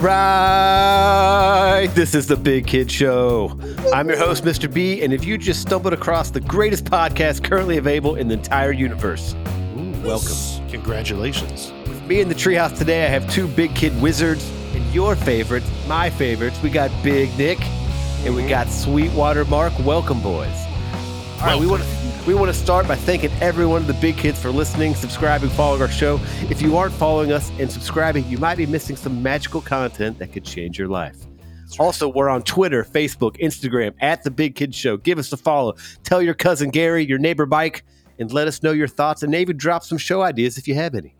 Right, this is the Big Kid Show. I'm your host, Mr. B, and if you just stumbled across the greatest podcast currently available in the entire universe, welcome. Congratulations. With me in the treehouse today, I have two Big Kid wizards, and your favorites, my favorites. We got Big Nic, and we mm-hmm. got Sweetwater Mark. Welcome, boys. All right, we want to we want to start by thanking every one of the big kids for listening, subscribing, following our show. If you aren't following us and subscribing, you might be missing some magical content that could change your life. Also, we're on Twitter, Facebook, Instagram at the Big Kid Show. Give us a follow. Tell your cousin Gary, your neighbor Mike, and let us know your thoughts and maybe drop some show ideas if you have any.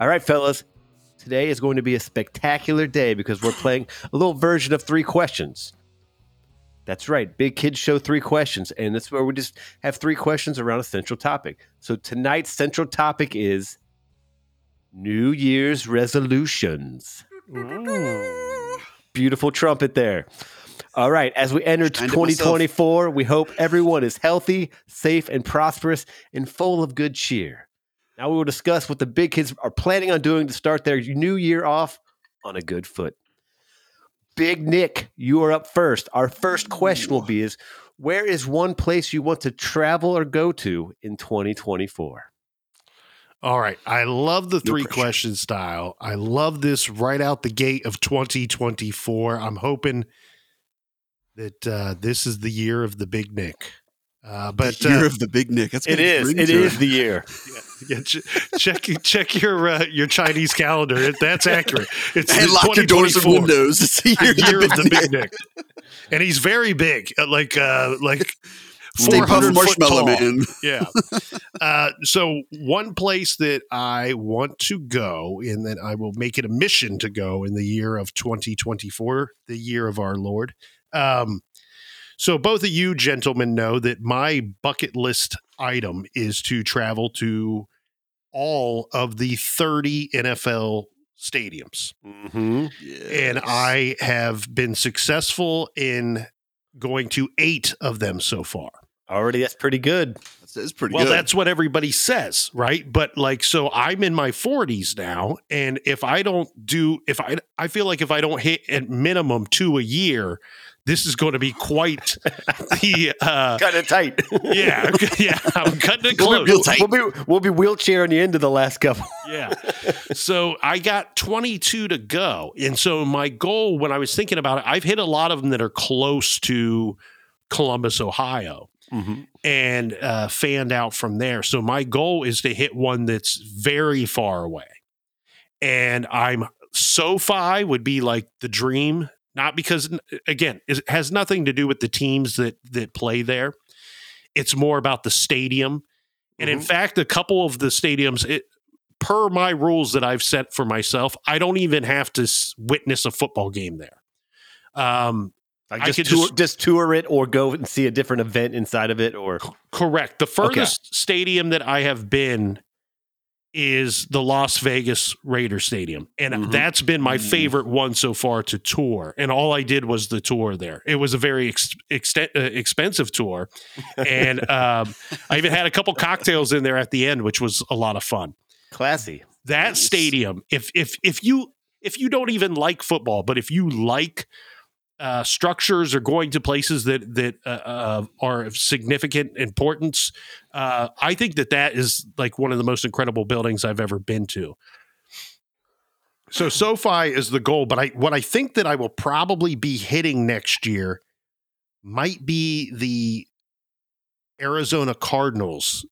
All right, fellas. Today is going to be a spectacular day because we're playing a little version of three questions. That's right. Big Kids Show three questions. And that's where we just have three questions around a central topic. So tonight's central topic is New Year's resolutions. Beautiful trumpet there. All right. As we enter Shined it myself. 2024, we hope everyone is healthy, safe, and prosperous and full of good cheer. Now we will discuss what the big kids are planning on doing to start their new year off on a good foot. Big Nic, you are up first. Our first question will be is where is one place you want to travel or go to in 2024? All right. I love the three pressure. question style. I love this right out the gate of 2024. I'm hoping that uh, this is the year of the big Nic. Uh, but the year uh, of the big Nic. That's It got a is. It the year. yeah, ch- check check your uh, your Chinese calendar. It, that's accurate. It's And lock your doors and 2024. windows. It's the year, The year of the big Big Nic. And he's very big, uh, like uh, like puft 400 foot marshmallow tall. man. yeah. Uh, so one place that I want to go, and that I will make it a mission to go in the year of 2024, the year of our Lord. Um, so both of you gentlemen know that my bucket list item is to travel to all of the 30 NFL stadiums Mm-hmm. and I have been successful in going to eight of them so far. Already, that's pretty good. That's, that's pretty Well, good. that's what everybody says, right? But like, so I'm in my 40s now, and if I don't do, if I, I feel like if I don't hit at minimum two a year, this is going to be quite the, uh, Cut it tight. yeah, yeah. I'm cutting it We'll be real tight. We'll be we'll be wheelchairing you into the last couple. Yeah. so I got 22 to go. And so my goal when I was thinking about it, I've hit a lot of them that are close to Columbus, Ohio, Mm-hmm. and uh, fanned out from there. So my goal is to hit one that's very far away. And I'm SoFi would be like the dream, not because again, it has nothing to do with the teams that that play there. It's more about the stadium. And in Mhm. fact, a couple of the stadiums, it, per my rules that I've set for myself, I don't even have to s- witness a football game there. Um, Like I just could tour, just- just tour it or go and see a different event inside of it or correct. The furthest stadium that I have been is the Las Vegas Raider Stadium. And Mhm. that's been my Mm. favorite one so far to tour. And all I did was the tour there. It was a very ex- uh, expensive tour. And um, I even had a couple cocktails in there at the end, which was a lot of fun. classy. that Nice. stadium if if if you if you don't even like football but if you like uh, structures or going to places that that uh, uh, are of significant importance. Uh, i think that that is like one of the most incredible buildings i've ever been to. So sofi is the goal but i what i think that i will probably be hitting next year might be the arizona cardinals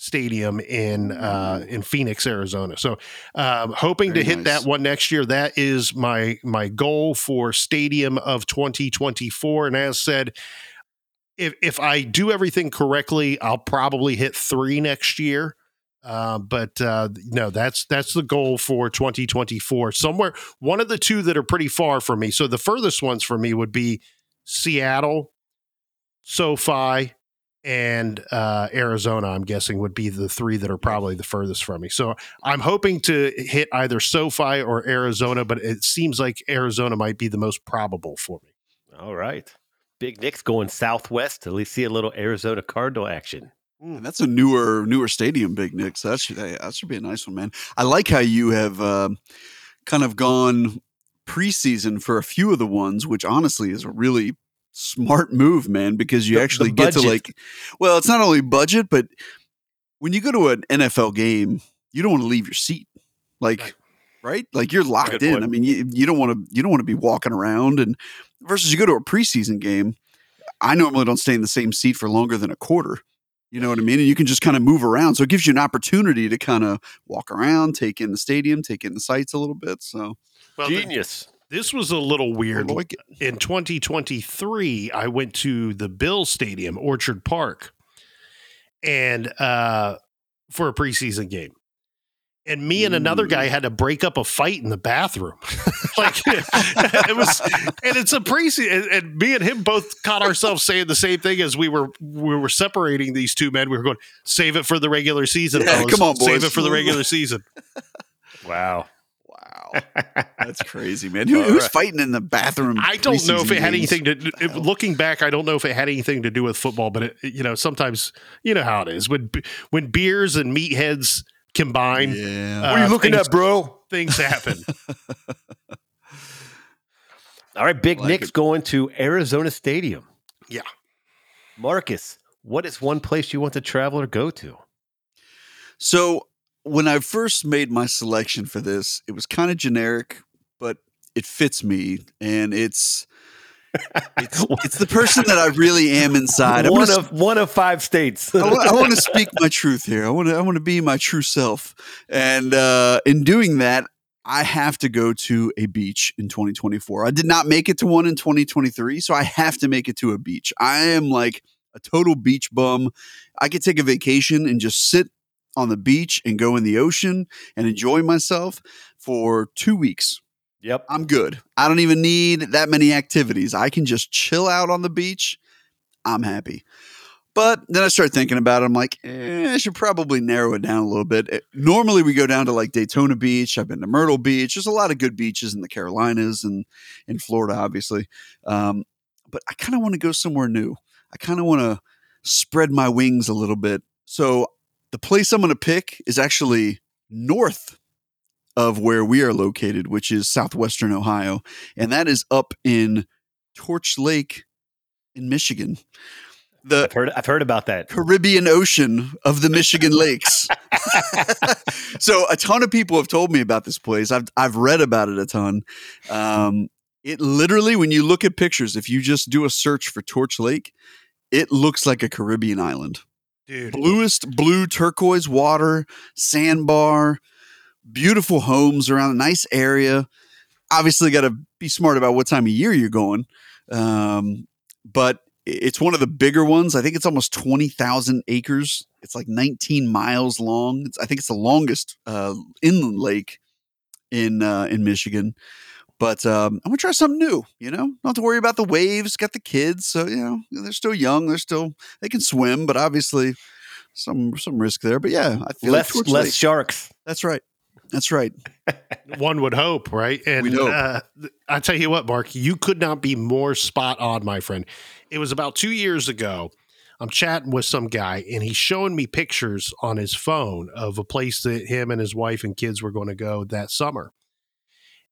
stadium in uh, in Phoenix, Arizona. So, um, hoping Very to hit nice. that one next year. That is my my goal for Stadium of 2024. And as said, if if I do everything correctly, I'll probably hit three next year. Uh, but uh, no, that's that's the goal for 2024. Somewhere, one of the two that are pretty far from me. So the furthest ones for me would be Seattle, SoFi, and uh, Arizona. I'm guessing would be the three that are probably the furthest from me. So I'm hoping to hit either SoFi or Arizona, but it seems like Arizona might be the most probable for me. All right. Big Nic's going southwest to at least see a little Arizona Cardinal action. And that's a newer newer stadium, Big Nic. So that should that should be a nice one, man. I like how you have um kind of gone preseason for a few of the ones, which honestly is a really smart move, man, because you The- actually the get to like, well, it's not only budget, but when you go to an NFL game, you don't want to leave your seat, like, Right. right? Like you're locked Good in. point. I mean, you, you don't want to you don't want to be walking around, and versus you go to a preseason game. I normally don't stay in the same seat for longer than a quarter. You know what I mean? And you can just kind of move around. So it gives you an opportunity to kind of walk around, take in the stadium, take in the sights a little bit. So Well, th- Genius. This was a little weird. like in 2023 i went to the bill stadium orchard park and uh for a preseason game and me and another guy had to break up a fight in the bathroom like it was and it's a preseason and, and me and him both caught ourselves saying the same thing as we were we were separating these two men we were going save it for the regular season Yeah, fellas. come on, boys. save it for the regular season Wow. Wow. That's crazy, man. Who, who's right. fighting in the bathroom? I don't know if it had anything to. It, looking back, I don't know if it had anything to do with football, but it, you know, sometimes you know how it is when when beers and meatheads combine, Yeah. uh, what are you looking things, at, bro? Things happen. All right, Big Like Nic's it. going to Arizona Stadium. Yeah. Marcus, what is one place you want to travel or go to? So when I first made my selection for this, it was kind of generic, but it fits me, and it's it's it's the person that I really am inside. I'm one gonna of one of five states. I want, I want to speak my truth here. I want to I want to be my true self, and uh, in doing that, I have to go to a beach in 2024. I did not make it to one in 2023, so I have to make it to a beach. I am like a total beach bum. I could take a vacation and just sit on the beach and go in the ocean and enjoy myself for two weeks. yep. I'm good. I don't even need that many activities. I can just chill out on the beach. I'm happy. But then I start thinking about it. I'm like, eh, I should probably narrow it down a little bit. Eh, Normally, we go down to like Daytona Beach. I've been to Myrtle Beach. There's a lot of good beaches in the Carolinas and in Florida, obviously. Um, but I kind of want to go somewhere new. I kind of want to spread my wings a little bit. So the place I'm going to pick is actually north of where we are located, which is southwestern Ohio, and that is up in Torch Lake in Michigan, the I've heard I've heard about that. Caribbean Ocean of the Michigan Lakes. so a ton of people have told me about this place. I've I've read about it a ton. Um, it literally, when you look at pictures, if you just do a search for Torch Lake, it looks like a Caribbean island Dude, bluest blue turquoise water, sandbar, beautiful homes around a nice area. Obviously, got to be smart about what time of year you're going. Um, but it's one of the bigger ones. I think it's almost 20,000 acres. It's like 19 miles long. It's, I think it's the longest uh, inland lake in uh, in Michigan. But um, I'm gonna try something new. You know, don't to worry about the waves. Got the kids, so you know they're still young. They're still they can swim, but obviously some some risk there. But yeah, I feel Less like less Lake. sharks. That's right. That's right. one would hope, right? And We'd hope. uh, I tell you what, Mark, you could not be more spot on, my friend. It was about two years ago. I'm chatting with some guy, and he's showing me pictures on his phone of a place that him and his wife and kids were going to go that summer.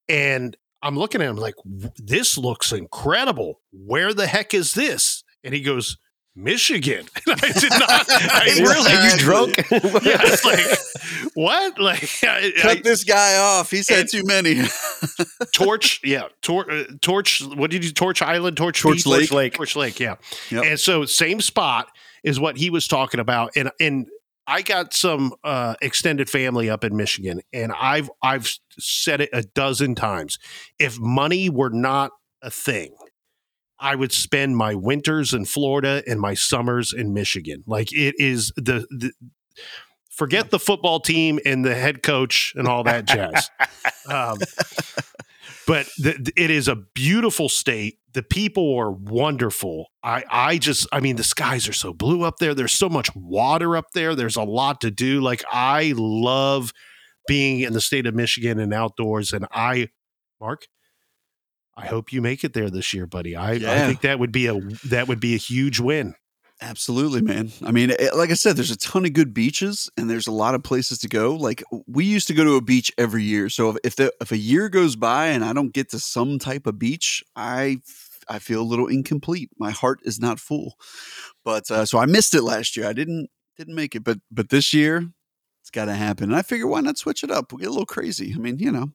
And I'm looking at him like, this looks incredible. Where the heck is this? And he goes, Michigan. And I did not. I really. Are you drunk? Yeah, it's like, what? Like, I, I- Cut this guy off. He's had too many. Torch, yeah, Tor, uh, Torch. What did you Torch Island? Torch, Torch Beach? Lake. Torch Lake. Torch Lake, yeah. Yep. And so same spot is what he was talking about, and and I got some uh, extended family up in Michigan, and I've I've said it a dozen times. If money were not a thing, I would spend my winters in Florida and my summers in Michigan. Like it is the, the forget the football team and the head coach and all that jazz. um, but it is a beautiful state. The people are wonderful. I, I just, I mean, the skies are so blue up there. There's so much water up there. There's a lot to do. Like I love being in the state of Michigan and outdoors. And I, Mark, I hope you make it there this year, buddy. I, I think that would be a that would be a huge win. Absolutely, man. I mean, eh, like I said, there's a ton of good beaches and there's a lot of places to go. Like we used to go to a beach every year. So if if, the, if a year goes by and I don't get to some type of beach, I I feel a little incomplete. My heart is not full. But uh, so I missed it last year. I didn't didn't make it, but but this year it's got to happen. And I figure why not switch it up? We'll get a little crazy. I mean, you know,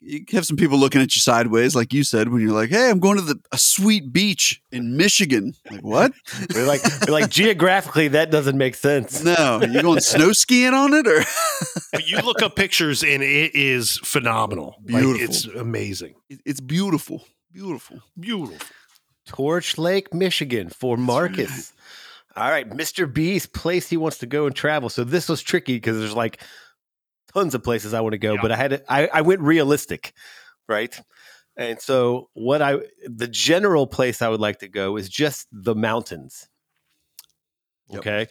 you have some people looking at you sideways, like you said, when you're like, "Hey, I'm going to the a sweet beach in Michigan." Like what? we're like, we're like geographically, that doesn't make sense. No, you going snow skiing on it, or you look up pictures and it is phenomenal. Beautiful. Like, it's amazing. it's beautiful, beautiful. Beautiful. Torch Lake, Michigan for Marcus. All right, Mr. B's place he wants to go and travel. So this was tricky because there's like tons of places I want to go, Yeah. but I had to, I, I went realistic, right? And so what I the general place I would like to go is just the mountains. Yep. Okay.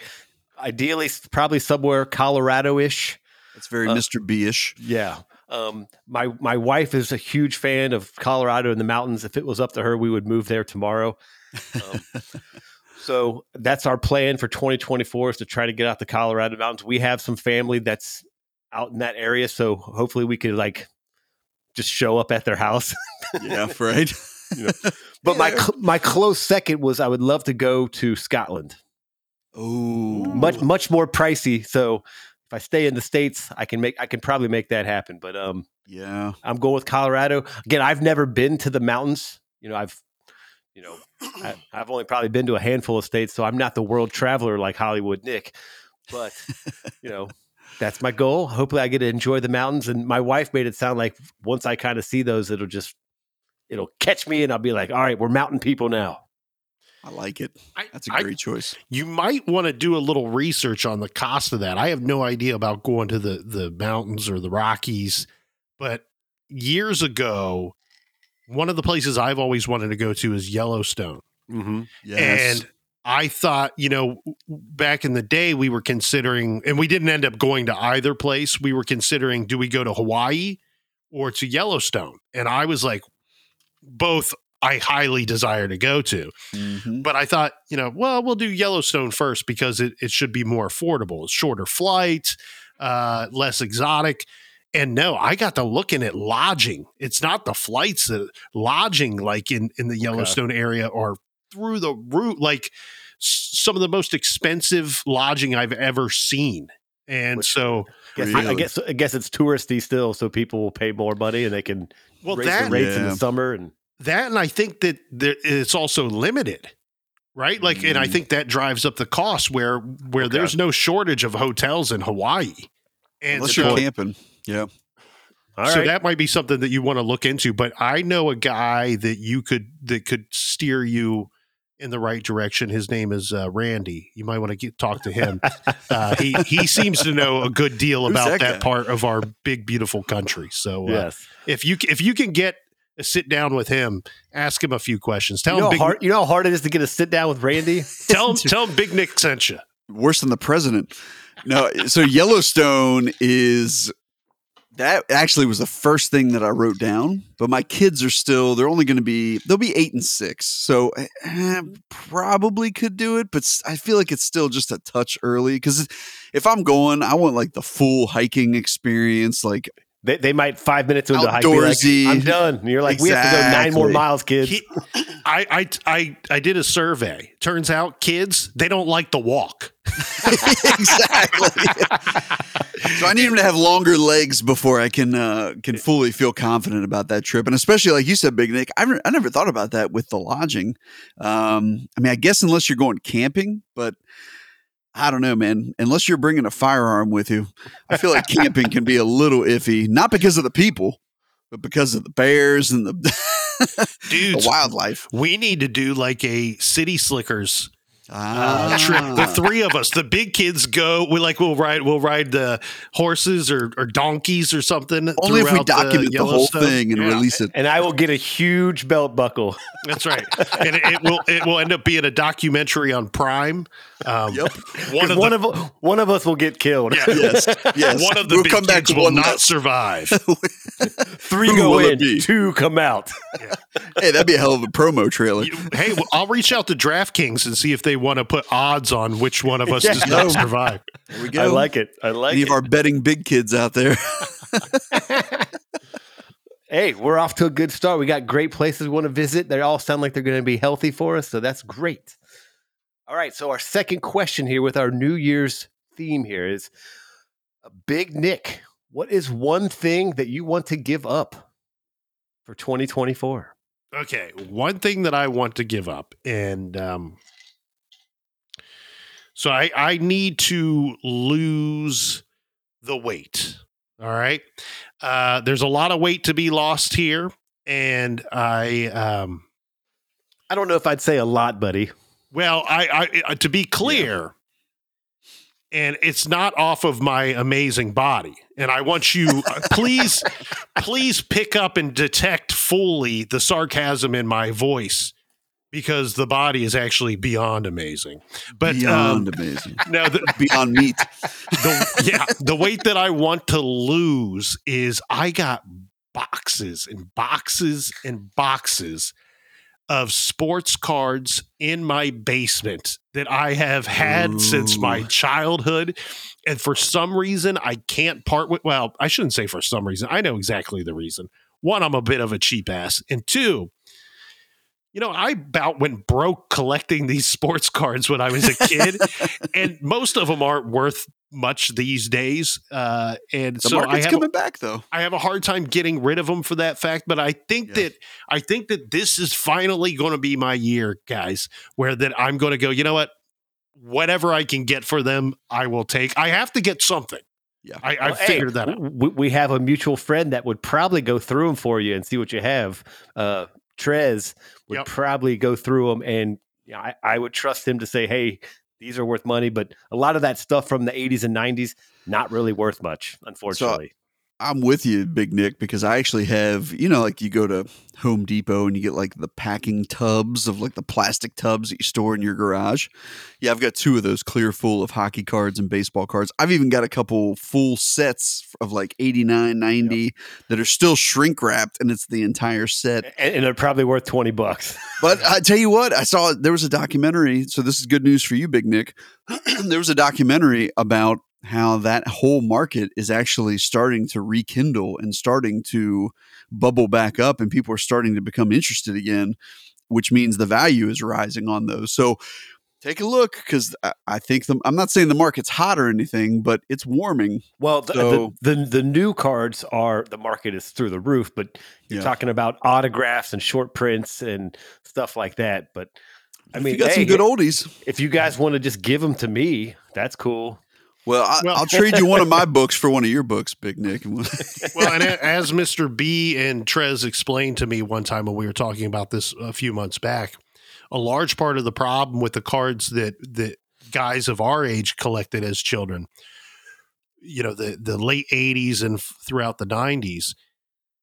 Ideally, probably somewhere Colorado-ish. It's very Uh, Mr. B-ish. Yeah. Um, my my wife is a huge fan of Colorado and the mountains. If it was up to her, we would move there tomorrow. Um, so that's our plan for 2024 is to try to get out the Colorado mountains. We have some family that's out in that area, so hopefully we could like just show up at their house. yeah, right. But my cl- my close second was I would love to go to Scotland. Oh, Much much more pricey. So if I stay in the states, I can make I can probably make that happen. But um, yeah. I'm going with Colorado. Again, I've never been to the mountains. You know, I've, you know, I, I've only probably been to a handful of states, so I'm not the world traveler like Hollywood Nic. But you know, that's my goal. Hopefully, I get to enjoy the mountains. And my wife made it sound like once I kind of see those, it'll just it'll catch me, and I'll be like, all right, we're mountain people now. I like it. I, That's a great choice. you might want to do a little research on the cost of that. I have no idea about going to the the mountains or the Rockies, but years ago, one of the places I've always wanted to go to is Yellowstone. Mm-hmm. Yes. And I thought, you know, back in the day, we were considering, and we didn't end up going to either place. We were considering, do we go to Hawaii or to Yellowstone? And I was like, both I highly desire to go to. Mhm. But I thought, you know, well, we'll do Yellowstone first because it, it should be more affordable. It's shorter flight, uh, less exotic. And no, I got to looking at lodging. It's not the flights that lodging like in, in the Yellowstone area are through the roof, like some of the most expensive lodging I've ever seen. And Which- so, Guess, I Really? guess I guess it's touristy still, so people will pay more money and they can well, raise that the rates in the summer. And that and I think that there, it's also limited, right? Like, and I Mm. think that drives up the cost where where Okay. there's no shortage of hotels in Hawaii, and Unless so, you're camping. Yeah. all so right, that might be something that you want to look into. But I know a guy that you could that could steer you in the right direction. His name is uh, Randy. You might want to get, talk to him. uh, he he seems to know a good deal about that that, part of our big beautiful country. So uh, yes. if you if you can get sit down with him, ask him a few questions. Tell You know, him how big, hard, you know how hard it is to get a sit down with Randy? tell him tell him Big Nic sent you. Worse than the president. No, so Yellowstone is that actually was the first thing that I wrote down. But my kids are still, they're only going to be, they'll be eight and six. So eh, probably could do it, but I feel like it's still just a touch early because if I'm going, I want like the full hiking experience. Like, They, they might five minutes into the hike be like, I'm done. And you're like, we have to go nine more miles, kids. He, I, I I I did a survey. Turns out kids they don't like to walk. exactly. so I need him to have longer legs before I can uh, can fully feel confident about that trip, and especially like you said, Big Nic. I, re- I never thought about that with the lodging. Um, I mean, I guess unless you're going camping, but I don't know, man. Unless you're bringing a firearm with you, I feel like camping can be a little iffy. Not because of the people, but because of the bears and the, the Dudes, wildlife. we need to do like a city slickers uh, Ah. trip. The three of us, the big kids go. We like we'll ride we'll ride the horses or, or donkeys or something. Only if we document the, whole thing and Yeah, release it. and I will get a huge belt buckle. That's right, and it, it will it will end up being a documentary on Prime Um, Yep. One of one the, of one of us will get killed. Yeah. Yes. Yes. one of the We'll big come back kids to will one not less. survive. Three Who go will in, be? two come out. Hey, that'd be a hell of a promo trailer. You- hey, well, I'll reach out to DraftKings and see if they want to put odds on which one of us does Yeah. not survive. There we go. I like it. I like Any it. of our betting big kids out there. hey, we're off to a good start. We got great places we want to visit. They all sound like they're going to be healthy for us, so that's great. All right, so our second question here with our New Year's theme here is Big Nic. What is one thing that you want to give up for 2024? Okay, one thing that I want to give up, and um, so I I need to lose the weight. All right, uh, there's a lot of weight to be lost here, and I um, I don't know if I'd say a lot, buddy. Well, I, I to be clear, and it's not off of my amazing body. And I want you, uh, please, please pick up and detect fully the sarcasm in my voice because the body is actually beyond amazing. But Beyond um, amazing. no, the, Beyond meat. the yeah, the weight that I want to lose is I got boxes and boxes and boxes of sports cards in my basement that I have had since my childhood. And for some reason, I can't part with. Well, I shouldn't say for some reason. I know exactly the reason. One, I'm a bit of a cheap ass. And two, you know, I about went broke collecting these sports cards when I was a kid, and most of them aren't worth much these days. Uh, and The so I market's have, coming back though. I have a hard time getting rid of them for that fact. But I think Yeah. that I think that this is finally going to be my year, guys, where that I'm going to go. You know what? Whatever I can get for them, I will take. I have to get something. Yeah. I, I Well, hey, figured that out. We, we have a mutual friend that would probably go through them for you and see what you have. Uh, Trez would Yep. probably go through them, and you know, I, I would trust him to say, "Hey, these are worth money." But a lot of that stuff from the '80s and '90s, not really worth much, unfortunately. I'm with you, Big Nic, because I actually have, you know, like you go to Home Depot and you get like the packing tubs of like the plastic tubs that you store in your garage. Yeah, I've got two of those clear full of hockey cards and baseball cards. I've even got a couple full sets of like 89, 90 that are still shrink wrapped and it's the entire set. and, and they're probably worth twenty bucks. But I tell you what, I saw there was a documentary. So this is good news for you, Big Nic. there was a documentary about how that whole market is actually starting to rekindle and starting to bubble back up, and people are starting to become interested again, which means the value is rising on those. So take a look because I, think the, I'm not saying the market's hot or anything, but it's warming. Well, the, So- the, the the new cards are the market is through the roof, but you're Yeah. talking about autographs and short prints and stuff like that. But I If mean, you got hey, some good oldies. if you guys want to just give them to me, that's cool. Well, I, Well- I'll trade you one of my books for one of your books, Big Nic. well, and as Mr. B and Trez explained to me one time when we were talking about this a few months back, a large part of the problem with the cards that that guys of our age collected as children, you know, the the late '80s and throughout the '90s,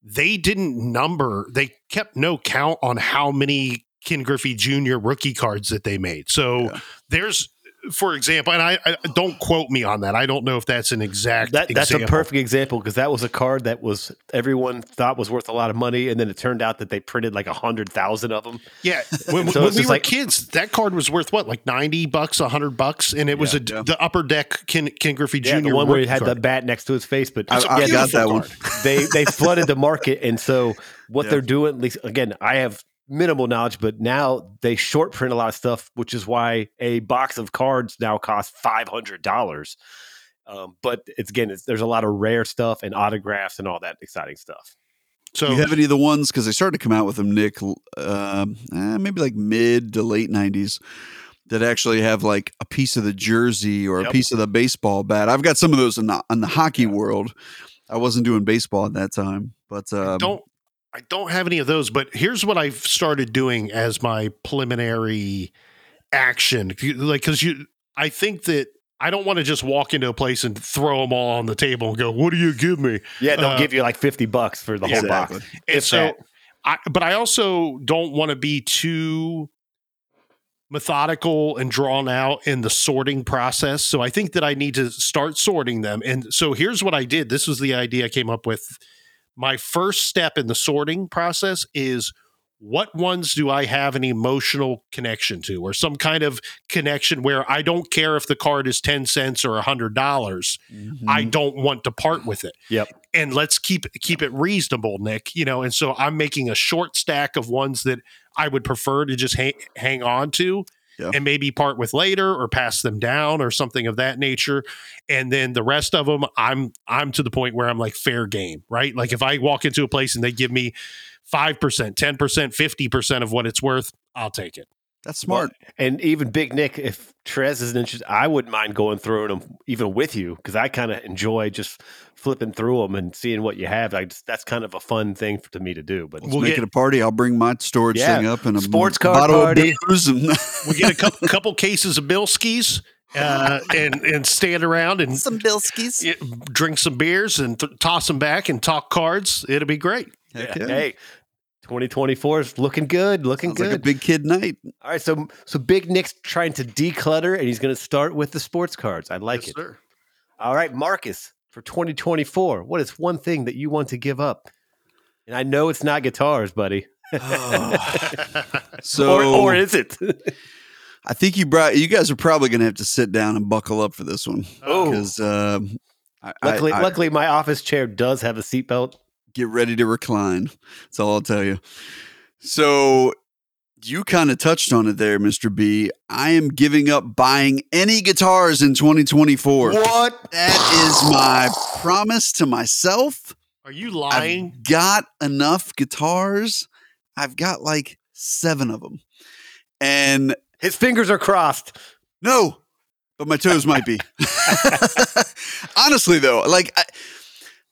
they didn't number. They kept no count on how many Ken Griffey Jr. rookie cards that they made. So Yeah. there's. For example, and I, I don't quote me on that. I don't know if that's an exact. That that's a perfect example because that was a card that was everyone thought was worth a lot of money, and then it turned out that they printed like a hundred thousand of them. Yeah, when, So when it's we were like- kids, that card was worth what, like ninety bucks, hundred bucks, and it was Yeah, a, yeah. the upper deck Ken, Ken Griffey Jr. Yeah, the one where he rookie had the bat next to his face. But I, It's a I got beautiful that one. they they flooded the market, and so what Yeah. they're doing, at least again, I have minimal knowledge, but now they short print a lot of stuff, which is why a box of cards now costs five hundred dollars. Um, but it's again, it's, there's a lot of rare stuff and autographs and all that exciting stuff. So Do you have any of the ones because they started to come out with them, Nic? Um, eh, maybe like mid to late '90s that actually have like a piece of the jersey or a piece of the baseball bat. I've got some of those in the in the hockey world. I wasn't doing baseball at that time, but I um, don't I don't have any of those, but here's what I've started doing as my preliminary action, like because you, I think that. I don't want to just walk into a place and throw them all on the table and go, "What do you give me?" Yeah, they'll Uh, give you like fifty bucks for the whole Exactly. box. And so, that. I, but I also don't want to be too methodical and drawn out in the sorting process. So I think that I need to start sorting them. And so here's what I did. This was the idea I came up with. My first step in the sorting process is what ones do I have an emotional connection to or some kind of connection where I don't care if the card is 10 cents or $100. dollars mm-hmm. I don't want to part with it. Yep. And let's keep keep it reasonable, Nic, you know. And so I'm making a short stack of ones that I would prefer to just hang, hang on to Yeah. and maybe part with later or pass them down or something of that nature. And then the rest of them I'm I'm to the point where I'm like fair game, right? Like if I walk into a place and they give me 5%, 10%, 50% of what it's worth, I'll take it. That's smart. And even Big Nic, if Trez isn't interested, I wouldn't mind going through them even with you because I kind of enjoy just flipping through them and seeing what you have. I just, that's kind of a fun thing for, to me to do. But We'll make get- it a party. I'll bring my storage Yeah. thing up and a Sports card bottle party. of booze and We get a couple, couple cases of Bilskis uh, and and stand around and some Bilskis. yeah, drink some beers and th- toss them back and talk cards. It'll be great. Heck yeah, yeah. hey, 2024 is looking good, looking Sounds good. like a big kid night. All right, so so Big Nic's trying to declutter, and he's going to start with the sports cards. I like Yes, it. sir. All right, Marcus, for 2024, what is one thing that you want to give up? And I know it's not guitars, buddy. So or, or is it? I think you brought you guys are probably going to have to sit down and buckle up for this one Oh. because um, luckily, I, I luckily, my office chair does have a seatbelt. Get ready to recline. That's all I'll tell you. So you kind of touched on it there, Mr. B. I am giving up buying any guitars in 2024. What? That is my promise to myself. Are you lying? I've got enough guitars. I've got like seven of them. And His fingers are crossed. no, but my toes might be. Honestly, though, like, I,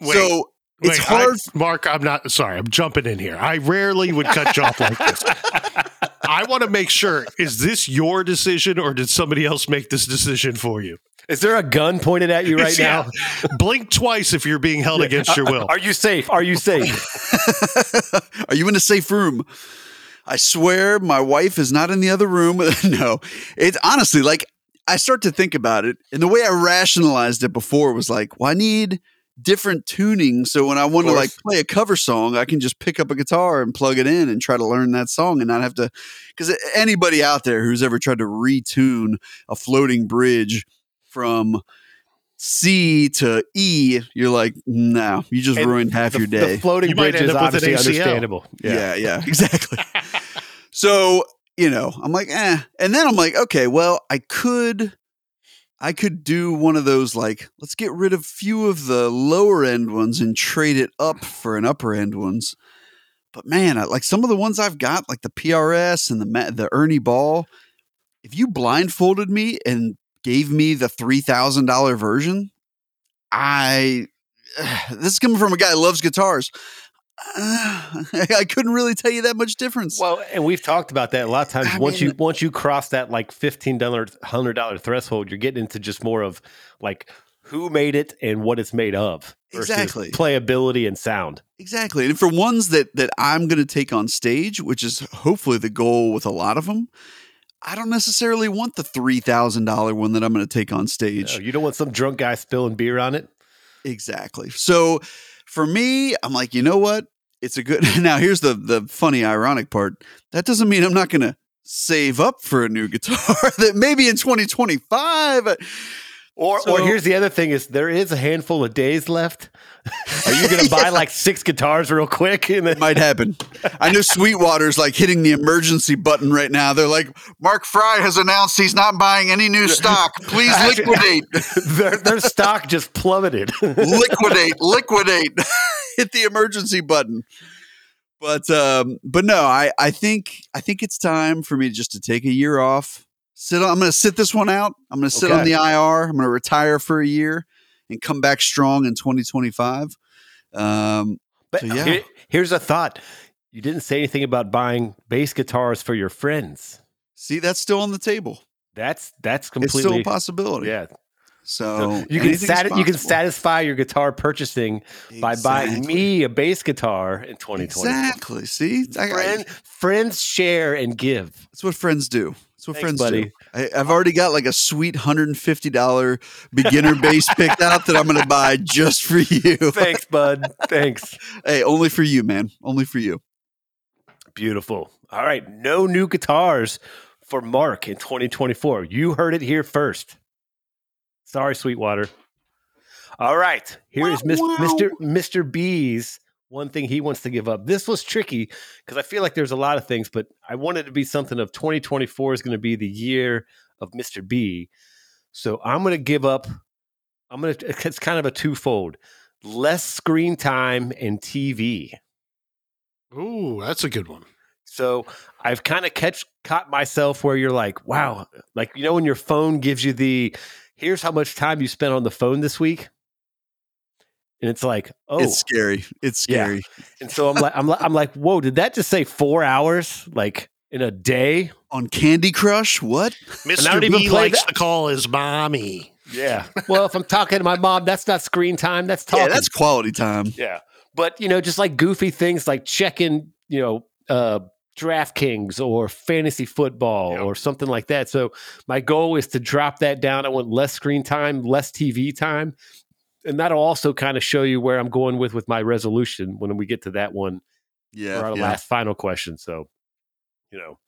Wait, so it's Wait, I- hard. Mark, I'm not sorry. I'm jumping in here. I rarely would cut you off like this. I want to make sure is this your decision or did somebody else make this decision for you? Is there a gun pointed at you right Yeah. now? Blink twice if you're being held against your will. Are you safe? Are you safe? Are you in a safe room? I swear my wife is not in the other room. no, it's honestly like I start to think about it, and the way I rationalized it before was like, well, I need different tuning. So when I want to like play a cover song, I can just pick up a guitar and plug it in and try to learn that song and not have to. Because anybody out there who's ever tried to retune a floating bridge from C to E, you're like, no, you just And ruined half the, your day. The floating You might bridge end is up with an obviously ACL. understandable. Yeah, yeah, exactly. so, you know, I'm like, eh. And then I'm like, okay, well, I could I could do one of those like, let's get rid of a few of the lower end ones and trade it up for an upper end ones. But man, I, like some of the ones I've got, like the PRS and the the Ernie Ball, if you blindfolded me and gave me the three thousand dollar version, I this is coming from a guy who loves guitars. I couldn't really tell you that much difference. Well, and we've talked about that a lot of times. I once mean- you once you cross that like fifteen dollar hundred dollar threshold, you're getting into just more of like who made it and what it's made of. Exactly. Playability and sound. exactly. And for ones that that I'm going to take on stage, which is hopefully the goal with a lot of them, I don't necessarily want the three thousand dollar one that I'm going to take on stage. No, you don't want some drunk guy spilling beer on it. Exactly. So for me, I'm like, you know what? It's a good. Now here's the the funny, ironic part. That doesn't mean I'm not going to save up for a new guitar that maybe in 2025. Uh, Or, or here's the other thing: is there is a handful of days left. Are you going to buy like six guitars real quick? And then, It might happen. I know Sweetwater's like hitting the emergency button right now. They're like, Mark Fry has announced he's not buying any new stock. Please liquidate, their, their stock just plummeted. liquidate, liquidate. Hit the emergency button. But um, but no, I I think I think it's time for me just to take a year off. Sit on, I'm going to sit this one out. I'm going to sit on the IR. I'm going to retire for a year and come back strong in 2025. Um, But So, yeah. here- here's a thought: you didn't say anything about buying bass guitars for your friends. see, that's still on the table. That's that's It's still a possibility. yeah. So, you can sati- you can satisfy your guitar purchasing by buying me a bass guitar in 2020. Exactly. See, I- I- Friend, friends share and give. that's what friends do. That's what Thanks, friends buddy. do. I, I've already got like a sweet hundred and fifty dollar beginner bass picked out that I'm going to buy just for you. Thanks, bud. Thanks. Hey, only for you, man. Only for you. Beautiful. All right. No new guitars for Mark in 2024. You heard it here first. Sorry, Sweetwater. All right. Here is Mis- Wow, wow. Mr. Mr. B's one thing he wants to give up. This was tricky because I feel like there's a lot of things, but I wanted to be something of 2024 is going to be the year of Mr. B. So I'm going to give up. I'm going to, it's kind of a twofold less screen time and TV. Ooh, that's a good one. So I've kind of catch caught myself where you're like, wow, like you know when your phone gives you the here's how much time you spent on the phone this week. And it's like, oh, It's scary. It's Yeah. scary. and so I'm like, I'm like, I'm like, whoa, did that just say four hours, like in a day? On Candy Crush, what? I Mr. don't even B play likes that- to call his mommy. Yeah. well, if I'm talking to my mom, that's not screen time. That's talking. Yeah, that's quality time. Yeah. But, you know, just like goofy things like checking, you know, uh, DraftKings or fantasy football Yep. or something like that. So my goal is to drop that down. I want less screen time, less TV time. And that'll also kind of show you where I'm going with with my resolution when we get to that one Yeah. for our yeah. last final question. So, you know,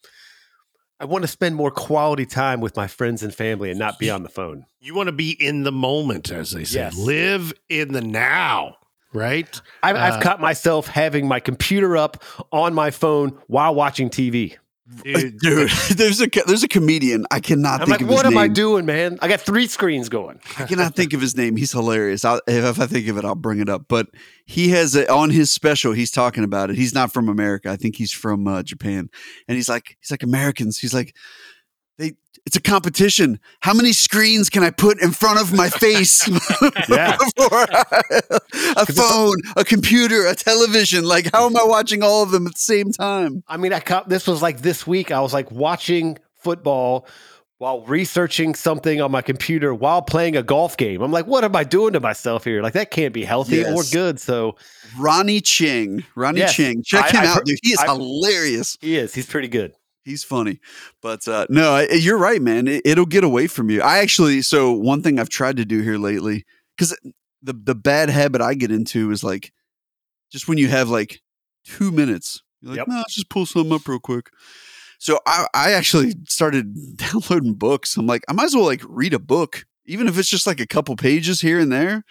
I want to spend more quality time with my friends and family and not be on the phone. You want to be in the moment, as they say. Yes. Live in the now, right? I've, Uh, I've caught myself having my computer up on my phone while watching TV. Dude, Dude, there's a there's a comedian. I cannot I'm think like, of his what am name. I doing, man? I got three screens going. I cannot think of his name. He's hilarious. I'll, if, if I think of it, I'll bring it up. But he has a, on his special. He's talking about it. He's not from America. I think he's from uh, Japan. And he's like, he's like Americans. He's like. It's a competition. How many screens can I put in front of my face? Yeah. Before I- a phone, a computer, a television. Like, how am I watching all of them at the same time? I mean, I caught this was like this week. I was like watching football while researching something on my computer while playing a golf game. I'm like, what am I doing to myself here? Like that can't be healthy or Yes. good. So Ronny Chieng. Ronny Yes. Chieng. Check I- him I've out, heard- dude. He is I've- hilarious. he is. He's pretty good. He's funny, but uh, no, you're right, man. It, it'll get away from you. I actually, so one thing I've tried to do here lately, because the the bad habit I get into is like, just when you have like two minutes, you're like, Yep. no, let's just pull something up real quick. So I, I actually started downloading books. I'm like, I might as well like read a book, even if it's just like a couple pages here and there.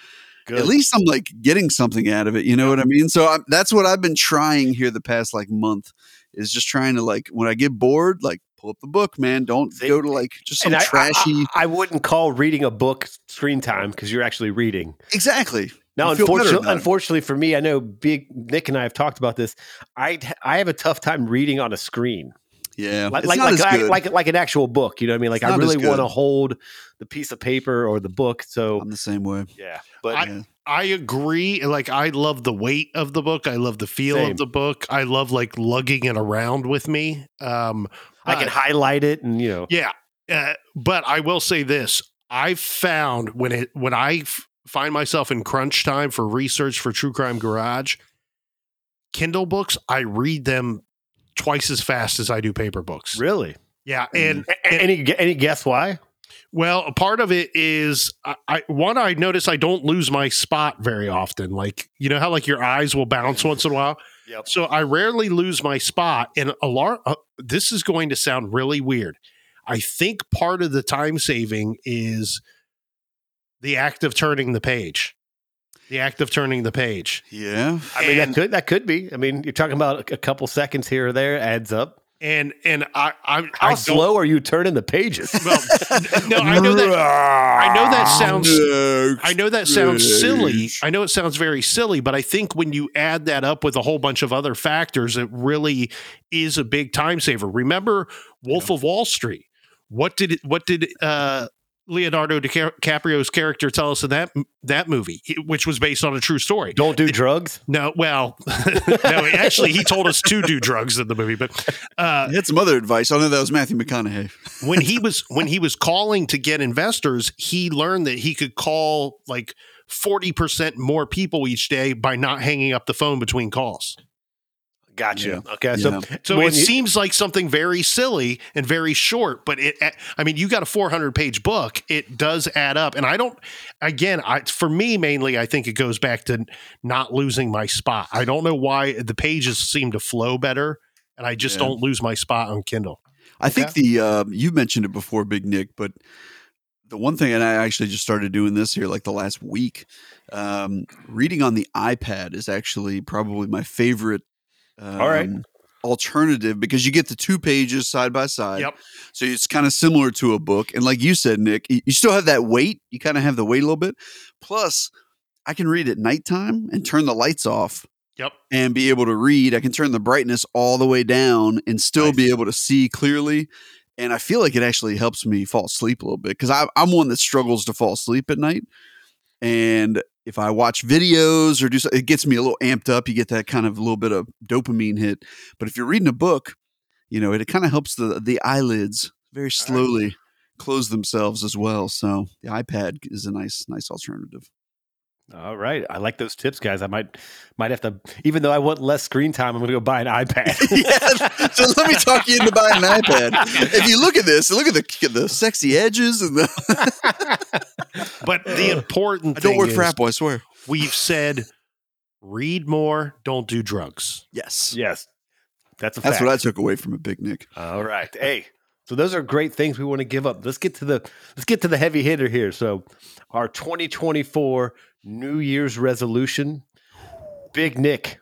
Good. At least I'm like getting something out of it. You know what I mean? So i that's what I've been trying here the past like month is just trying to like when I get bored, like pull up the book, man. Don't See, go to like just some And I- I- trashy. I, I wouldn't call reading a book screen time because you're actually reading. exactly. Now, You feel better unfortunately, unfortunately for me, I know Big Nic and I have talked about this. I I have a tough time reading on a screen, Yeah. like like like, I- like like an actual book. You know what I mean? Like I really want to hold the piece of paper or the book. So I'm the same way. yeah, but I- Yeah. I agree. Like I love the weight of the book. I love the feel Same. of the book. I love like lugging it around with me. Um, I can uh, highlight it and you know. Yeah, uh, but I will say this: I've found when it when I f- find myself in crunch time for research for True Crime Garage, Kindle books, I read them twice as fast as I do paper books. Really? Yeah, and, A- any any guess why? Well, a part of it is I, I one I notice I don't lose my spot very often. Like you know how like your eyes will bounce once in a while. Yep. So I rarely lose my spot. And a lar- uh, this is going to sound really weird. I think part of the time saving is the act of turning the page. The act of turning the page. Yeah. I mean, that could that could be. I mean, you're talking about a couple seconds here or there adds up. And and I I, How I slow are you turning the pages? Well, no, I know that I know that sounds I know that sounds silly. I know it sounds very silly, but I think when you add that up with a whole bunch of other factors, it really is a big time saver. Remember Wolf of Wall Street? What did it, what did uh, Leonardo DiCaprio's character tell us in that that movie, which was based on a true story? Don't do drugs. No, well, no. Actually, he told us to do drugs in the movie, but uh, He had some other advice. I know that was Matthew McConaughey. when he was when he was calling to get investors, he learned that he could call like forty percent more people each day by not hanging up the phone between calls. Gotcha. Yeah. Okay. So, Yeah. So when it you- seems like something very silly and very short, but it, I mean, you got a 400 page book. It does add up. And I don't, again, I, for me, mainly, I think it goes back to not losing my spot. I don't know why the pages seem to flow better and I just Yeah. don't lose my spot on Kindle. I think the uh, you mentioned it before, Big Nic, but the one thing, and I actually just started doing this here like the last week. Um, reading on the iPad is actually probably my favorite. Um, All right. Alternative because you get the two pages side by side. Yep. So it's kind of similar to a book, and like you said, Nic, you still have that weight. You kind of have the weight a little bit. Plus, I can read at nighttime and turn the lights off Yep. and be able to read. I can turn the brightness all the way down and still Nice. be able to see clearly. And I feel like it actually helps me fall asleep a little bit because I'm one that struggles to fall asleep at night. And if I watch videos or do so, it gets me a little amped up. You get that kind of a little bit of dopamine hit. But if you're reading a book, you know, it, it kind of helps the the eyelids very slowly close themselves as well. So the iPad is a nice nice alternative. All right. I like those tips, guys. I might might have to even though I want less screen time, I'm gonna go buy an iPad. yeah. So let me talk you into buying an iPad. If you look at this, look at the the sexy edges and the. But the important I don't work is for Apple. I swear. we've said read more, don't do drugs. Yes. yes. That's a That's fact. what I took away from a big Nic. All right. Hey, so those are great things we want to give up. Let's get to the let's get to the heavy hitter here. So our 2024 New Year's resolution. Big Nic.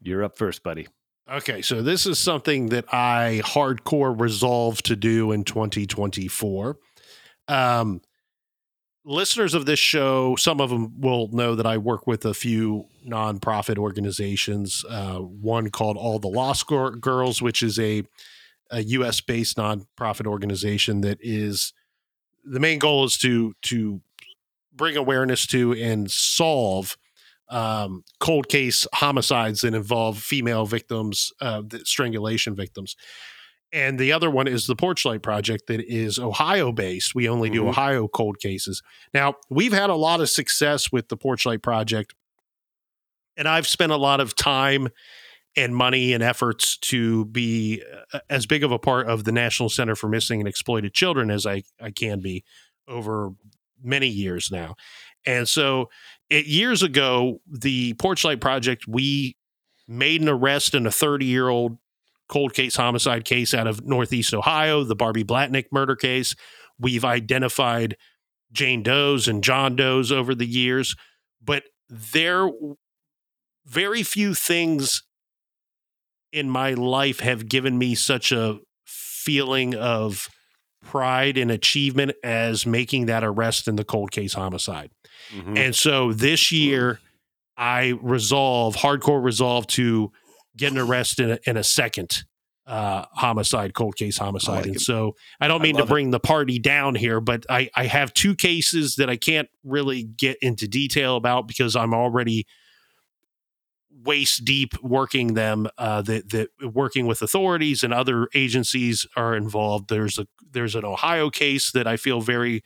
You're up first, buddy. Okay, so this is something that I hardcore resolve to do in 2024. Um, listeners of this show, some of them will know that I work with a few nonprofit organizations. Uh, one called All the Score Girls, which is a, a U.S. based nonprofit organization that is the main goal is to to bring awareness to and solve um, cold case homicides that involve female victims, uh, the strangulation victims. And the other one is the Porchlight Project that is Ohio based. We only do Mhm. Ohio cold cases. Now, we've had a lot of success with the Porchlight Project, and I've spent a lot of time and money and efforts to be uh, as big of a part of the National Center for Missing and Exploited Children as I, I can be over many years now. And so it, years ago, the Porchlight Project, we made an arrest in a 30 year old cold case homicide case out of Northeast Ohio, the Barbie Blatnik murder case. We've identified Jane Doe's and John Doe's over the years, but there very few things in my life have given me such a feeling of pride and achievement as making that arrest in the cold case homicide. Mhm. And so this year, I resolve, hardcore resolve to get an arrest in a, in a second uh, homicide, cold case homicide. like and it. so I don't I mean to love it. bring the party down here, but I, I have two cases that I can't really get into detail about because I'm already waist deep working them uh, that that working with authorities and other agencies are involved. There's a there's an ohio case that i feel very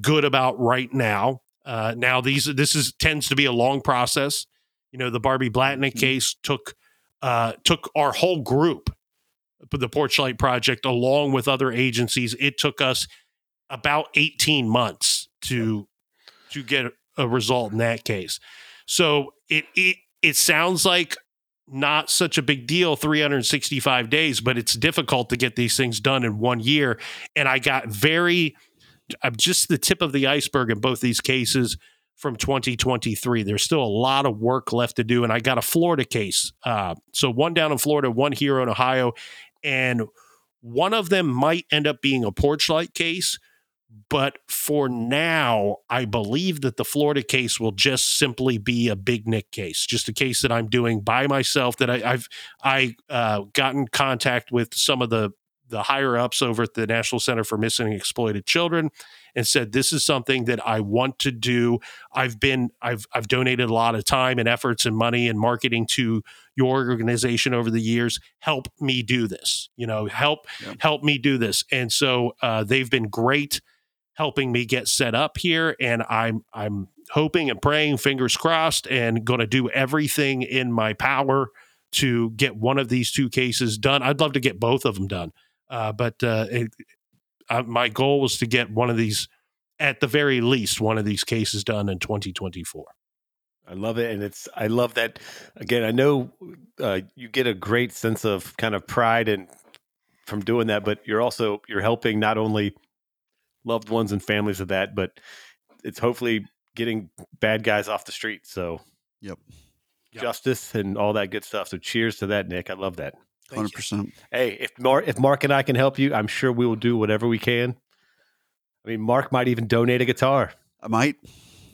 good about right now. Uh, now these this is tends to be a long process. You know the barbie Blatnik Mhm. case took uh, took our whole group the porchlight project along with other agencies it took us about 18 months to to get a result in that case. So it it it sounds like not such a big deal 365 days but it's difficult to get these things done in one year. And i got very i'm just the tip of the iceberg in both these cases from 2023 there's still a lot of work left to do and i got a florida case uh, so one down in florida one here in ohio and one of them might end up being a Porchlight case but for now, I believe that the Florida case will just simply be a Big Nic case, just a case that I'm doing by myself. That I, I've I uh, got in contact with some of the the higher ups over at the National Center for Missing and Exploited Children, and said this is something that I want to do. I've been I've I've donated a lot of time and efforts and money and marketing to your organization over the years. Help me do this. You know, help Yeah. help me do this. And so uh, they've been great helping me get set up here and I'm I'm hoping and praying fingers crossed and going to do everything in my power to get one of these two cases done. I'd love to get both of them done, uh, but uh, it, uh, my goal was to get one of these, at the very least, one of these cases done in 2024. I love it, and it's I love that. Again, I know uh, you get a great sense of kind of pride and from doing that, but you're also you're helping not only loved ones and families of that, but it's hopefully getting bad guys off the street. So, Yep. Yep. justice and all that good stuff. So, cheers to that, Nic. I love that. Thank Hundred you. percent. Hey, if Mark, if Mark and I can help you, I'm sure we will do whatever we can. I mean, Mark might even donate a guitar. I might.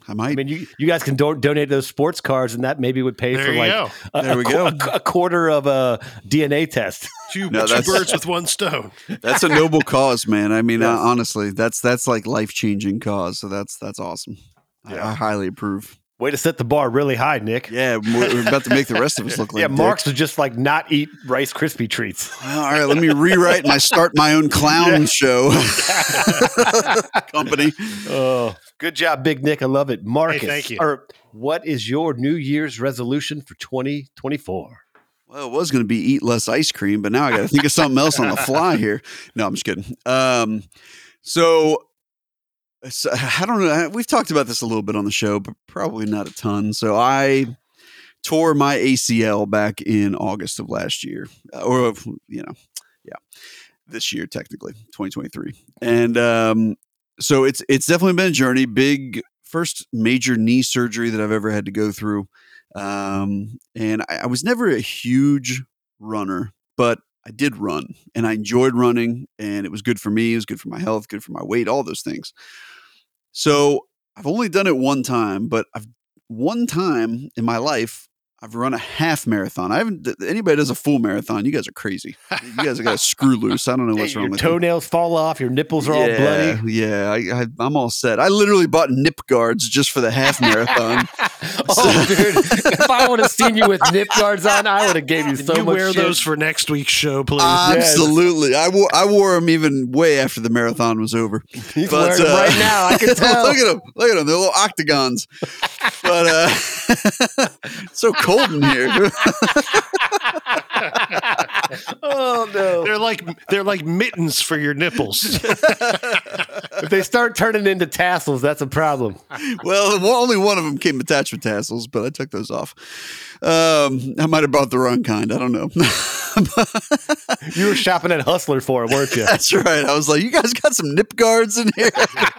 I might. I mean, you you guys can do- donate those sports cards, and that maybe would pay There for you like go. a, There we qu- go. a a quarter of a DNA test. Two, No, two that's- birds with one stone. that's a noble cause, man. I mean, Yes. uh, honestly, that's that's like life changing cause. So that's that's awesome. I, I highly approve. Way to set the bar really high, Nic. Yeah, we're, we're about to make the rest of us look like yeah, dicks. Mark's would just like not eat Rice Krispie treats. Well, all right, let me rewrite my start my own clown show company. Oh, good job, Big Nic. I love it, Marcus. thank you. Or what is your New Year's resolution for 2024? Well, it was going to be eat less ice cream, but now I got to think of something else on the fly here. No, I'm just kidding. Um, so, so I don't know. We've talked about this a little bit on the show, but probably not a ton. So I tore my ACL back in August of last year, uh, or you know, yeah, this year technically, 2023, and um, so it's it's definitely been a journey. Big first major knee surgery that I've ever had to go through. Um, and I, I was never a huge runner, but I did run and I enjoyed running and it was good for me. It was good for my health, good for my weight, all those things. So I've only done it one time, but I've one time in my life, I've run a half marathon. I haven't, anybody does a full marathon. You guys are crazy. You guys have got a screw loose. I don't know Hey, what's wrong your with you. toenails fall off, your nipples are all bloody. Yeah, I, I, I'm all set. I literally bought nip guards just for the half marathon. oh, dude! If I would have seen you with nip guards on, I would have gave you Can so you much wear shit. those for next week's show, please? Yes. Absolutely. I wore I wore them even way after the marathon was over. He's but, wearing them uh, right now. I can tell. look at them. Look at them. They're little octagons. but uh so cold in here. oh no! they're like they're like mittens for your nipples. If they start turning into tassels, that's a problem. well, well, only one of them came attached with tassels, but I took those off. Um, I might have bought the wrong kind. I don't know. You were shopping at Hustler for it, weren't you? That's right. I was like, you guys got some nip guards in here?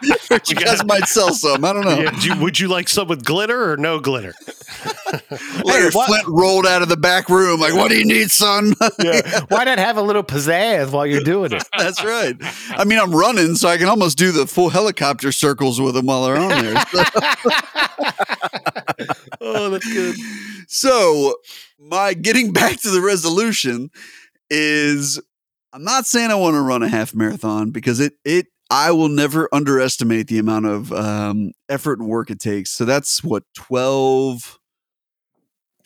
you guys might sell some. I don't know. Yeah, do you- would you like some with glitter or no glitter? Larry what- Flynt rolled out of the back room like, what do you need, son? Yeah. Why not have a little pizzazz while you're doing it? That's right. I mean, I'm running, so I can almost do the full helicopter circles with them while they're on there. Oh, that's good. so, my getting back to the resolution is I'm not saying I want to run a half marathon because it it I will never underestimate the amount of um, effort and work it takes. So that's what 12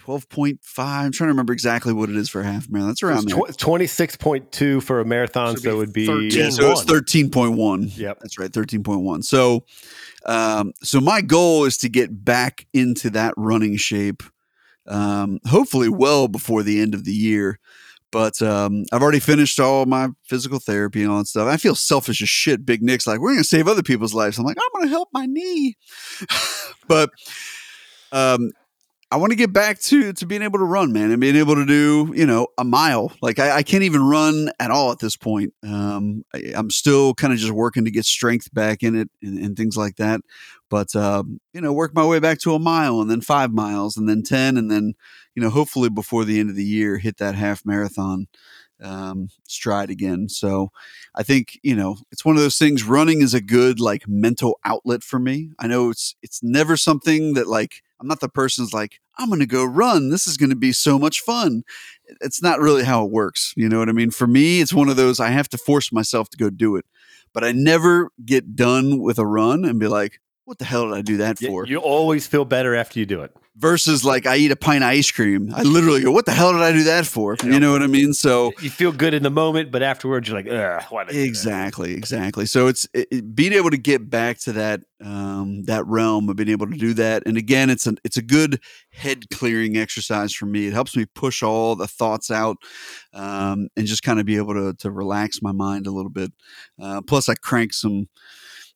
12.5. I'm trying to remember exactly what it is for a half marathon. That's around there. Twenty six point two for a marathon, Should so it would be 13. Yeah, so it's 13.1. Yep. That's right, 13.1. So um so my goal is to get back into that running shape um hopefully well before the end of the year. But um I've already finished all my physical therapy and all that stuff. I feel selfish as shit. Big Nic's like, we're gonna save other people's lives. I'm like, I'm gonna help my knee. but um I want to get back to to being able to run, man, and being able to do, you know, a mile. Like I, I can't even run at all at this point. Um, I, I'm still kind of just working to get strength back in it and, and things like that. But um, you know, work my way back to a mile, and then five miles, and then ten, and then you know, hopefully before the end of the year, hit that half marathon um, stride again. So I think you know it's one of those things. Running is a good like mental outlet for me. I know it's it's never something that like I'm not the person's like I'm going to go run. This is going to be so much fun. It's not really how it works. You know what I mean? For me, it's one of those I have to force myself to go do it. But I never get done with a run and be like, what the hell did I do that for? You always feel better after you do it. Versus like I eat a pint of ice cream. I literally go, "What the hell did I do that for?" You know what I mean? So You feel good in the moment, but afterwards you're like, ugh, why did I do that?" exactly, exactly. So it's it, it- being able to get back to that um, that realm of being able to do that. And again, it's a it's a good head clearing exercise for me. It helps me push all the thoughts out um, and just kind of be able to to relax my mind a little bit. Uh, plus, I crank some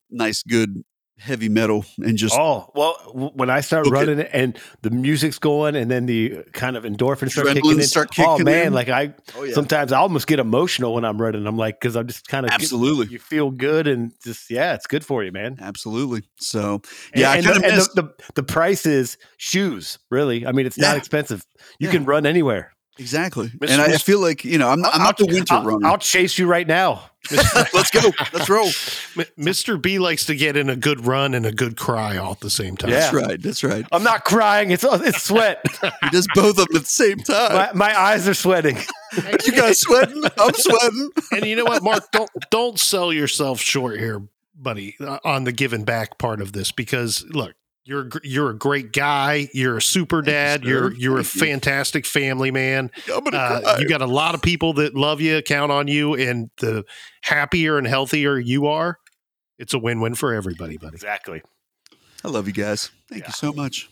nice, good heavy metal and just Oh well, when I start running and the music's going, and then the kind of endorphins start kicking in. start oh man, in. like I oh yeah, sometimes I almost get emotional when I'm running. I'm like, because I'm just kind of absolutely. you feel good and just yeah, it's good for you, man. Absolutely. So And- yeah, I and, kind of the, and the, the the price is shoes. Really, I mean, it's not expensive. You Yeah. can run anywhere. Exactly, Mr. and I, I feel like you know I'm not, I'm not the winter I'll, runner. I'll chase you right now. Let's go. Let's roll. Mr. B likes to get in a good run and a good cry all at the same time. Yeah. That's right. That's right. I'm not crying. It's it's sweat. He does both of them at the same time. my, my eyes are sweating. you guys sweating? I'm sweating. and you know what, Mark? Don't don't sell yourself short here, buddy, uh, on the giving back part of this because look, you're a you're a great guy. You're a super dad. sir. you're you're a Thank you. fantastic family man. I'm Uh, you got a lot of people that love you, count on you, and the happier and healthier you are, it's a win win for everybody, buddy. Exactly. I love you guys. Thank Yeah. you so much.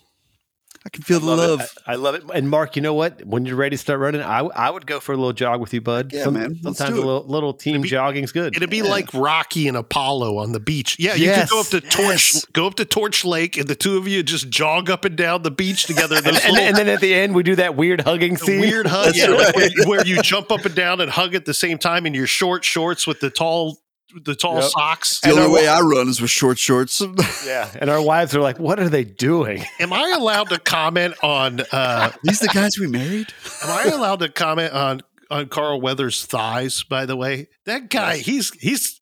I can feel the Love love. I, I love it. And Mark, you know what? When you're ready to start running, I, I would go for a little jog with you, bud. Yeah, man. Sometimes a little, little team be- jogging's good. It'd be Yeah. like Rocky and Apollo on the beach. Yeah, you could go up to Torch, yes. go up to Torch Lake, and the two of you just jog up and down the beach together. and, and, little- and then at the end, we do that weird hugging the scene. weird hug, yeah, right. where, you- where you jump up and down and hug at the same time in your short shorts with the tall, the tall Yep. socks. the and only way I run is with short shorts. Yeah. And our wives are like, what are they doing? Am I allowed to comment on? Uh, These the guys we married? am I allowed to comment on on Carl Weathers' thighs? By the way, that guy, he's he's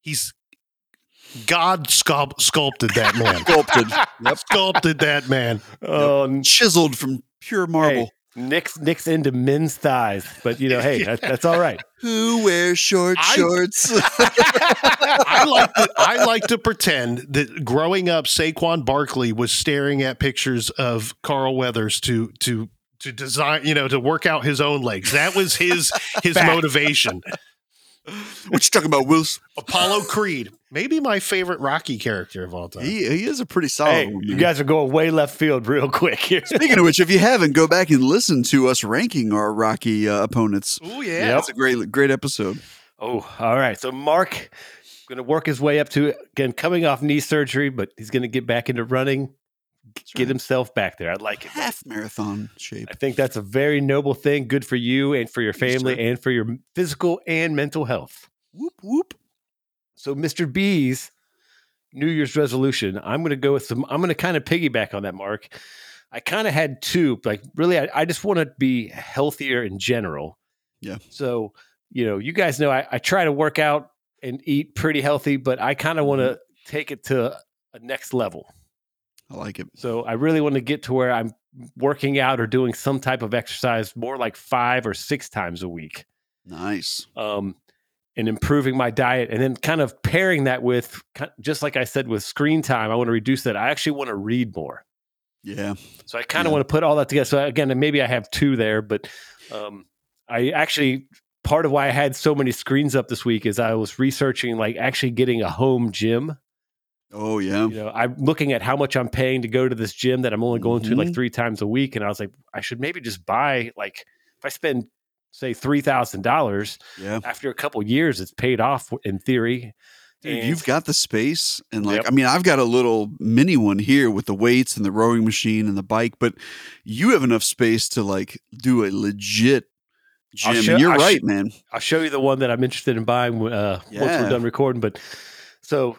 he's God sculpt, sculpted that man. Sculpted, sculpted that man. Oh, n- chiseled from pure marble. hey, Nic's, Nic's into men's thighs. But, you know, hey, that, that's all right. Who wears short I- shorts? I like to, I like to pretend that growing up, Saquon Barkley was staring at pictures of Carl Weathers to to to design, you know, to work out his own legs. That was his his motivation. what you talking about, Wills? Apollo Creed, maybe my favorite Rocky character of all time. He, he is a pretty solid Hey, one. you guys are going way left field real quick here. Speaking of which, if you haven't, go back and listen to us ranking our Rocky uh, opponents. Oh yeah, Yep. That's a great, great episode. Oh, all right. So Mark going to work his way up to again coming off knee surgery, but he's going to get back into running, get right. himself back there. I'd like it. Half marathon shape. I think that's a very noble thing, good for you and for your family and for your physical and mental health. Whoop whoop. So Mr. B's New Year's resolution, I'm going to go with some I'm going to kind of piggyback on that Mark. I kind of had two, like really I, I just want to be healthier in general. Yeah. So, you know, you guys know I, I try to work out and eat pretty healthy, but I kind of want to mm-hmm. take it to a next level. I like it. So I really want to get to where I'm working out or doing some type of exercise more like five or six times a week. Nice. Um, and improving my diet and then kind of pairing that with just like I said with screen time, I want to reduce that. I actually want to read more. Yeah. So I kind of Yeah. want to put all that together. So again, maybe I have two there, but um, I actually part of why I had so many screens up this week is I was researching like actually getting a home gym. Oh yeah. You know, I'm looking at how much I'm paying to go to this gym that I'm only going to like Mhm. three times a week, and I was like, I should maybe just buy like if I spend say three thousand dollars Yeah. after a couple years, it's paid off in theory. Dude, And- you've got the space and like Yep. I mean I've got a little mini one here with the weights and the rowing machine and the bike, but you have enough space to like do a legit gym. show- and you're I'll right, sh- man. I'll show you the one that I'm interested in buying uh, once we're done recording. But so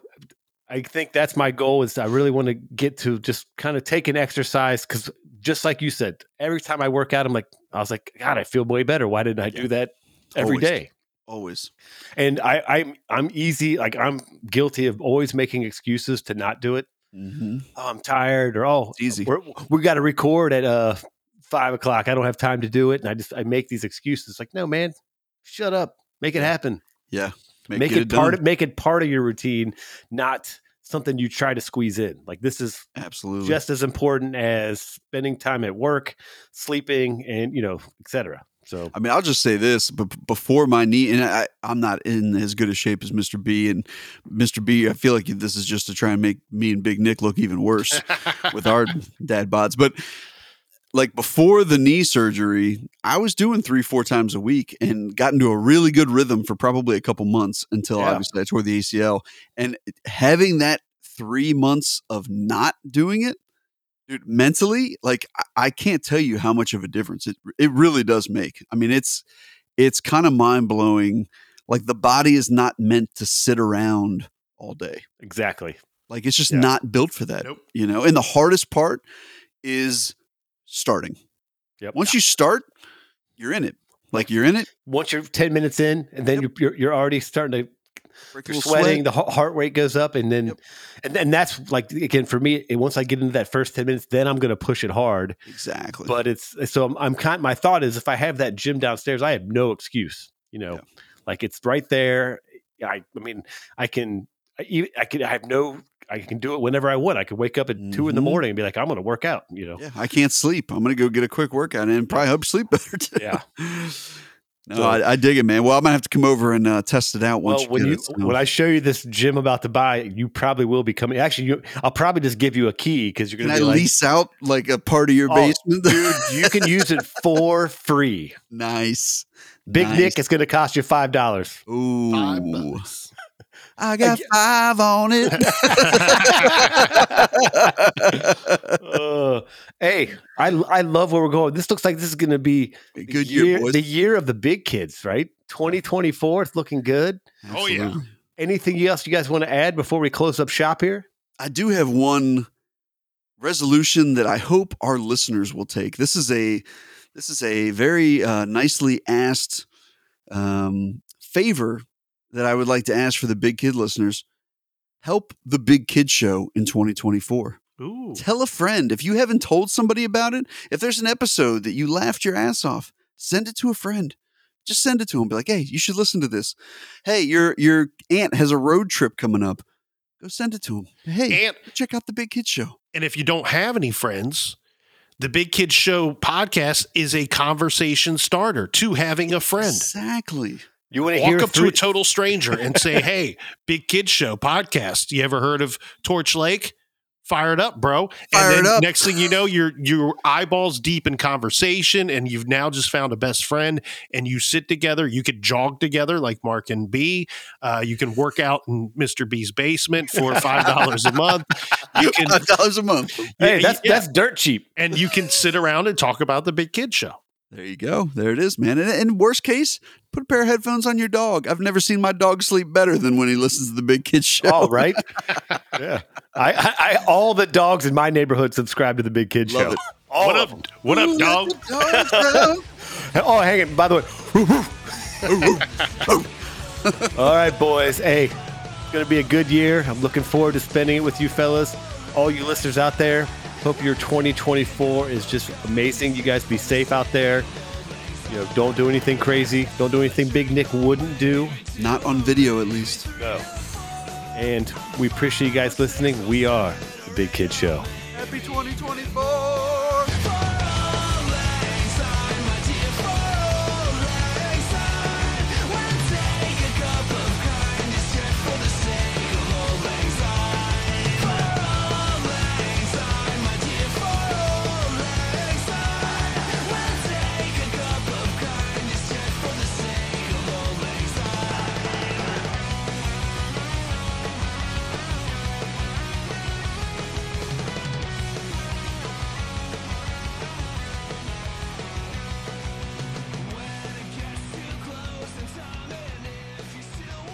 I think that's my goal is I really want to get to just kind of take an exercise because just like you said, every time I work out, I'm like, I was like, God, I feel way better. Why didn't I Yeah. do that every Always. day? Always. And I, I'm I'm easy. Like I'm guilty of always making excuses to not do it. hmm Oh, I'm tired, or oh, It's easy. We're, we got to record at uh five o'clock. I don't have time to do it, and I just I make these excuses. Like, no, man, shut up, make it happen. Yeah. Make get it, part of make it part of your routine, not something you try to squeeze in. Like this is Absolutely. just as important as spending time at work, sleeping, and you know, etc. So I mean, I'll just say this: but before my knee, and I, I'm not in as good a shape as Mr. B, and Mr. B, I feel like this is just to try and make me and Big Nic look even worse with our dad bods. But like before the knee surgery, I was doing three, four times a week and got into a really good rhythm for probably a couple months until Yeah. obviously I tore the ACL. And having that three months of not doing it, dude, mentally, like I- can't tell you how much of a difference it it really does make. I mean, it's it's kind of mind blowing. Like the body is not meant to sit around all day. exactly. Like it's just Yeah. not built for that. Nope. You know, and the hardest part is starting. Yep. Once you start, you're in it. Like you're in it. Once you're ten minutes in, and then Yep. you're, you're you're already starting to break you're sweating, sweat. the heart heart rate goes up, and then Yep. and then that's like again for me. Once I get into that first ten minutes, then I'm going to push it hard. Exactly. But it's so I'm, I'm kind. My thought is, if I have that gym downstairs, I have no excuse. You know, Yeah. like it's right there. I I mean, I can. I, even- I can. I have no. I can do it whenever I want. I could wake up at two in the Mhm. morning and be like, I'm going to work out. You know. yeah, I can't sleep. I'm gonna go get a quick workout and probably help sleep better too. Yeah. No, So- I, I dig it, man. Well, I'm gonna have to come over and uh, test it out once Well, when get you it, so- when I show you this gym about to buy, you probably will be coming. Actually, you, I'll probably just give you a key because you're going I to be like, lease out like a part of your Oh, basement? dude, you can use it for free. nice. Big Nice. Nic, it's going to cost you five dollars. Ooh. Five bucks. I got five on it. uh, hey, I I love where we're going. This looks like this is going to be the Good year, boys. the year of the big kids, right? 2024, it's looking good. Oh, yeah. Anything else you guys want to add before we close up shop here? I do have one resolution that I hope our listeners will take. This is a this is a very uh, nicely asked um, favor that I would like to ask for the Big Kid listeners. Help the Big Kid Show in 2024. Ooh. Tell a friend if you haven't told somebody about it. If there's an episode that you laughed your ass off, send it to a friend. Just send it to them. Be like, hey, you should listen to this. Hey, your your aunt has a road trip coming up. Go send it to him. Hey, aunt, check out the Big Kid Show. and if you don't have any friends, the Big Kids Show podcast is a conversation starter to having a friend. Exactly. You want to Walk hear up to a total stranger and say, "Hey, Big Kids Show podcast. You ever heard of Torch Lake? Fire it up, bro!" Fire and it then up. next thing you know, you're you're eyeballs deep in conversation, and you've now just found a best friend. And you sit together. You could jog together like Mark and B. Uh, you can work out in Mr. B's basement for five dollars a month. You can, Five dollars a month. Hey, Yeah, that's yeah. that's dirt cheap. and you can sit around and talk about the Big Kid Show. There you go. There it is, man. And, and worst case, put a pair of headphones on your dog. I've never seen my dog sleep better than when he listens to the Big Kid Show. All right. yeah. I, I, I all the dogs in my neighborhood subscribe to the Big Kid Love Show. it. All what of up? What up, Ooh, dog? let the dogs Oh, hang it. By the way. all right, boys. Hey, it's gonna be a good year. I'm looking forward to spending it with you fellas. All you listeners out there. Hope your 2024 is just amazing. You guys be safe out there. You know, don't do anything crazy. Don't do anything Big Nic wouldn't do. Not on video, at least. No. And we appreciate you guys listening. We are the Big Kid Show. Happy 2024.